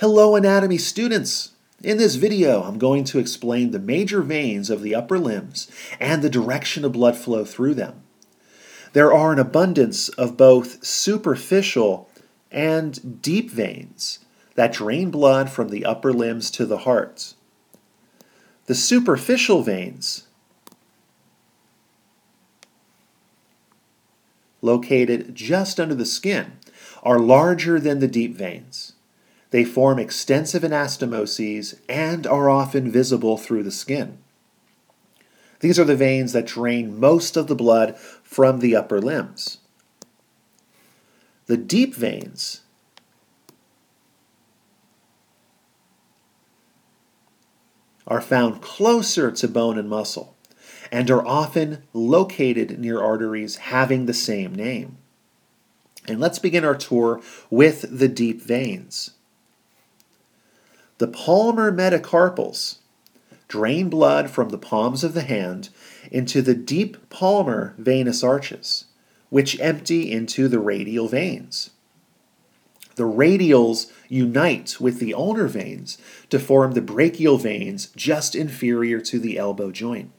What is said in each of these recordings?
Hello anatomy students! In this video, I'm going to explain the major veins of the upper limbs and the direction of blood flow through them. There are an abundance of both superficial and deep veins that drain blood from the upper limbs to the heart. The superficial veins, located just under the skin, are larger than the deep veins. They form extensive anastomoses and are often visible through the skin. These are the veins that drain most of the blood from the upper limbs. The deep veins are found closer to bone and muscle and are often located near arteries having the same name. And let's begin our tour with the deep veins. The palmar metacarpals drain blood from the palms of the hand into the deep palmar venous arches, which empty into the radial veins. The radials unite with the ulnar veins to form the brachial veins just inferior to the elbow joint.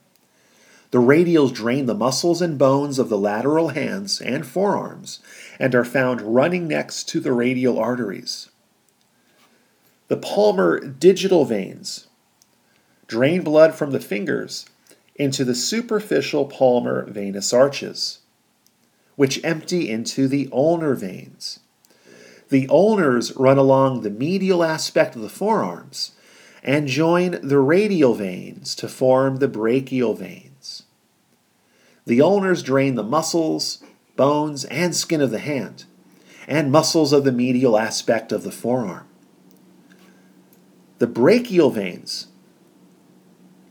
The radials drain the muscles and bones of the lateral hands and forearms and are found running next to the radial arteries. The palmar digital veins drain blood from the fingers into the superficial palmar venous arches, which empty into the ulnar veins. The ulnars run along the medial aspect of the forearms and join the radial veins to form the brachial veins. The ulnars drain the muscles, bones, and skin of the hand, and muscles of the medial aspect of the forearm. The brachial veins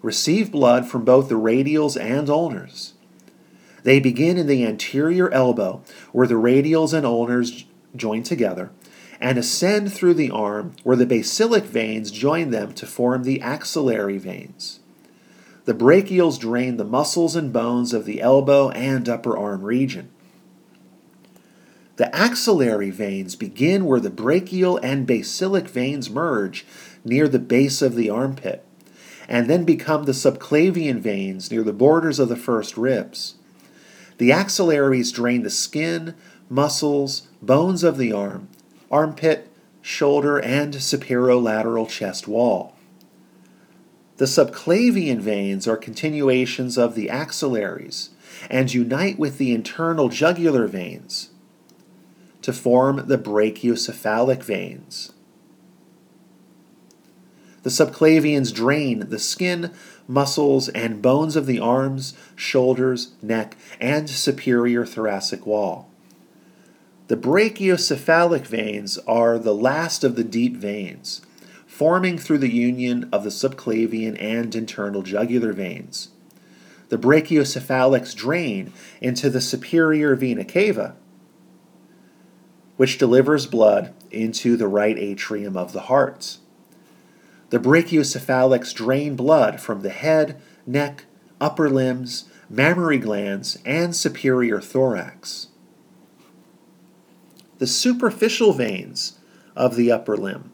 receive blood from both the radials and ulnars. They begin in the anterior elbow, where the radials and ulnars join together, and ascend through the arm, where the basilic veins join them to form the axillary veins. The brachials drain the muscles and bones of the elbow and upper arm region. The axillary veins begin where the brachial and basilic veins merge near the base of the armpit, and then become the subclavian veins near the borders of the first ribs. The axillaries drain the skin, muscles, bones of the arm, armpit, shoulder, and superolateral chest wall. The subclavian veins are continuations of the axillaries and unite with the internal jugular veins to form the brachiocephalic veins. The subclavians drain the skin, muscles, and bones of the arms, shoulders, neck, and superior thoracic wall. The brachiocephalic veins are the last of the deep veins, forming through the union of the subclavian and internal jugular veins. The brachiocephalics drain into the superior vena cava, which delivers blood into the right atrium of the heart. The brachiocephalics drain blood from the head, neck, upper limbs, mammary glands, and superior thorax. The superficial veins of the upper limb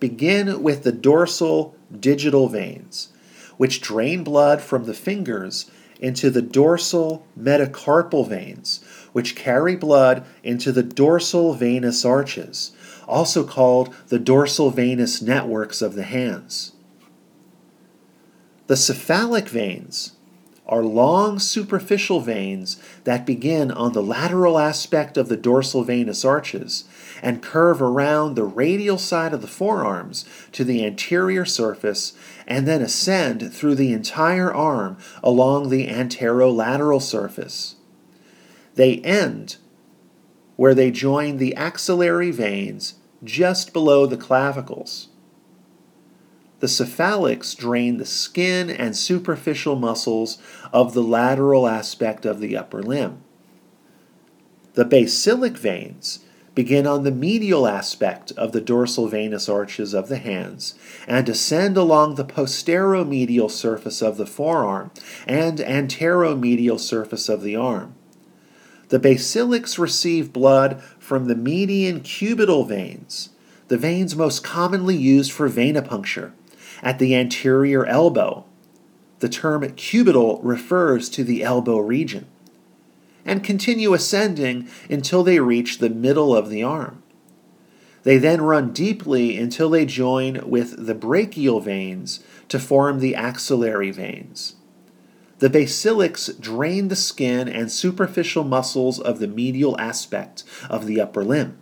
begin with the dorsal digital veins, which drain blood from the fingers into the dorsal metacarpal veins, which carry blood into the dorsal venous arches, also called the dorsal venous networks of the hands. The cephalic veins are long superficial veins that begin on the lateral aspect of the dorsal venous arches and curve around the radial side of the forearms to the anterior surface and then ascend through the entire arm along the anterolateral surface. They end where they join the axillary veins just below the clavicles. The cephalics drain the skin and superficial muscles of the lateral aspect of the upper limb. The basilic veins begin on the medial aspect of the dorsal venous arches of the hands and ascend along the posteromedial surface of the forearm and anteromedial surface of the arm. The basilics receive blood from the median cubital veins the veins most commonly used for venipuncture, at the anterior elbow. The term cubital refers to the elbow region. And continue ascending until they reach the middle of the arm. They then run deeply until they join with the brachial veins to form the axillary veins. The basilics drain the skin and superficial muscles of the medial aspect of the upper limb.